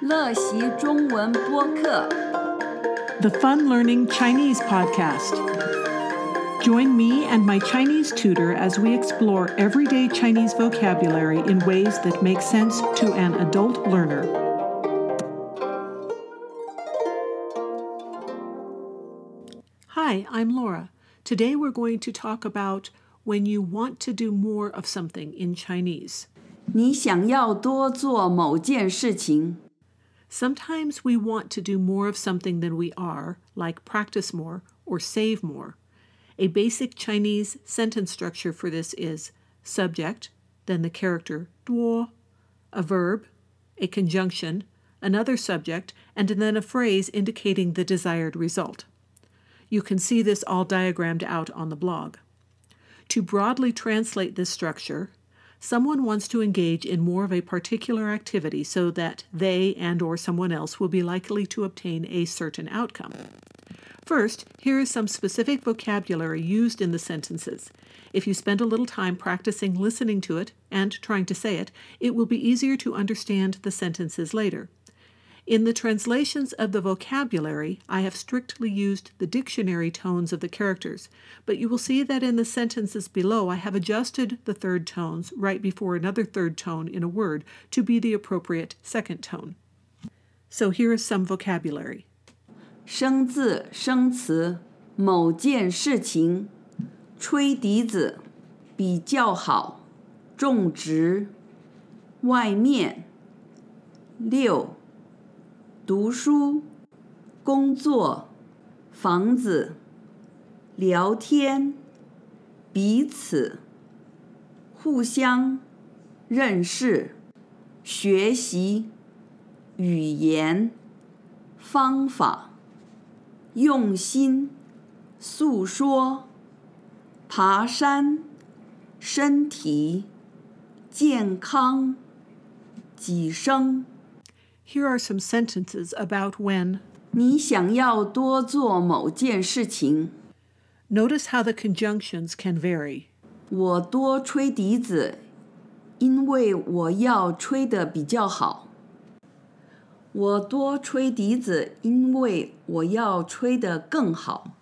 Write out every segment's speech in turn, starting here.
乐习中文播客。 the Fun Learning Chinese podcast. Join me and my Chinese tutor as we explore everyday Chinese vocabulary in ways that make sense to an adult learner. Hi, I'm Laura. Today we're going to talk about when you want to do more of something in Chinese. 你想要多做某件事情， Sometimes we want to do more of something than we are, like practice more or save more. A basic Chinese sentence structure for this is subject, then the character duo, a verb, a conjunction, another subject, and then a phrase indicating the desired result. You can see this all diagrammed out on the blog. To broadly translate this structure, someone wants to engage in more of a particular activity so that they and or someone else will be likely to obtain a certain outcome. First, here is some specific vocabulary used in the sentences. If you spend a little time practicing listening to it and trying to say it, it will be easier to understand the sentences later. In the translations of the vocabulary, I have strictly used the dictionary tones of the characters, but you will see that in the sentences below I have adjusted the third tones right before another third tone in a word to be the appropriate second tone. So here is some vocabulary 生字、生词，某件事情，吹笛子，比较好，种植，外面，六， 读书，工作，房子，聊天，彼此，互相，认识，学习，语言，方法。用心，诉说，爬山，身体，健康，几声。Here are some sentences about when. 你想要多做某件事情， Notice how the conjunctions can vary. 我多吹笛子，因为我要吹得比较好。我多吹笛子，因为我要吹得更好。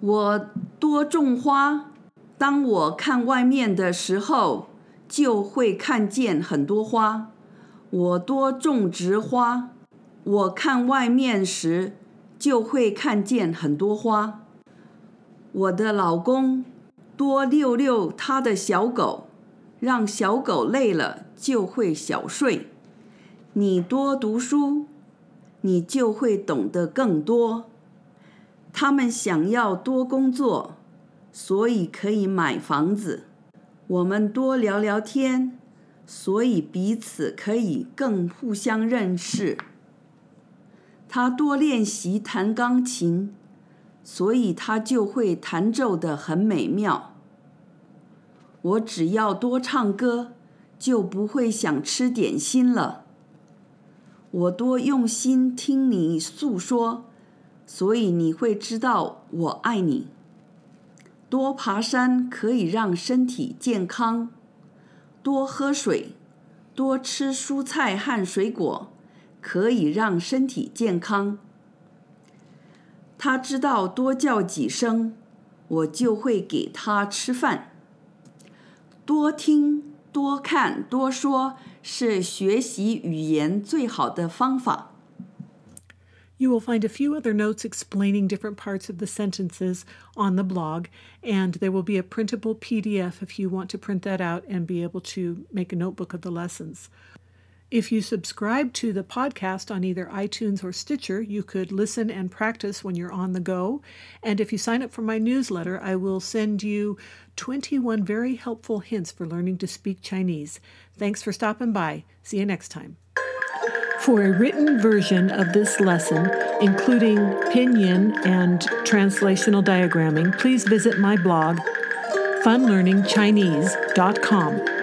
我多种花，当我看外面的时候，就会看见很多花。 我多种植花，我看外面时就会看见很多花。我的老公多遛遛他的小狗，让小狗累了就会小睡。你多读书，你就会懂得更多。他们想要多工作，所以可以买房子。我们多聊聊天，所以彼此可以更互相认识。他多练习弹钢琴，所以他就会弹奏得很美妙。我只要多唱歌，就不会想吃点心了。我多用心听你诉说，所以你会知道我爱你。多爬山可以让身体健康，多喝水，多吃蔬菜和水果，可以让身体健康。他知道多叫几声，我就会给他吃饭。多听、多看、多说是学习语言最好的方法。You will find a few other notes explaining different parts of the sentences on the blog, and there will be a printable PDF if you want to print that out and be able to make a notebook of the lessons. If you subscribe to the podcast on either iTunes or Stitcher, you could listen and practice when you're on the go. And if you sign up for my newsletter, I will send you 21 very helpful hints for learning to speak Chinese. Thanks for stopping by. See you next time. For a written version of this lesson, including pinyin and translational diagramming, please visit my blog, funlearningchinese.com.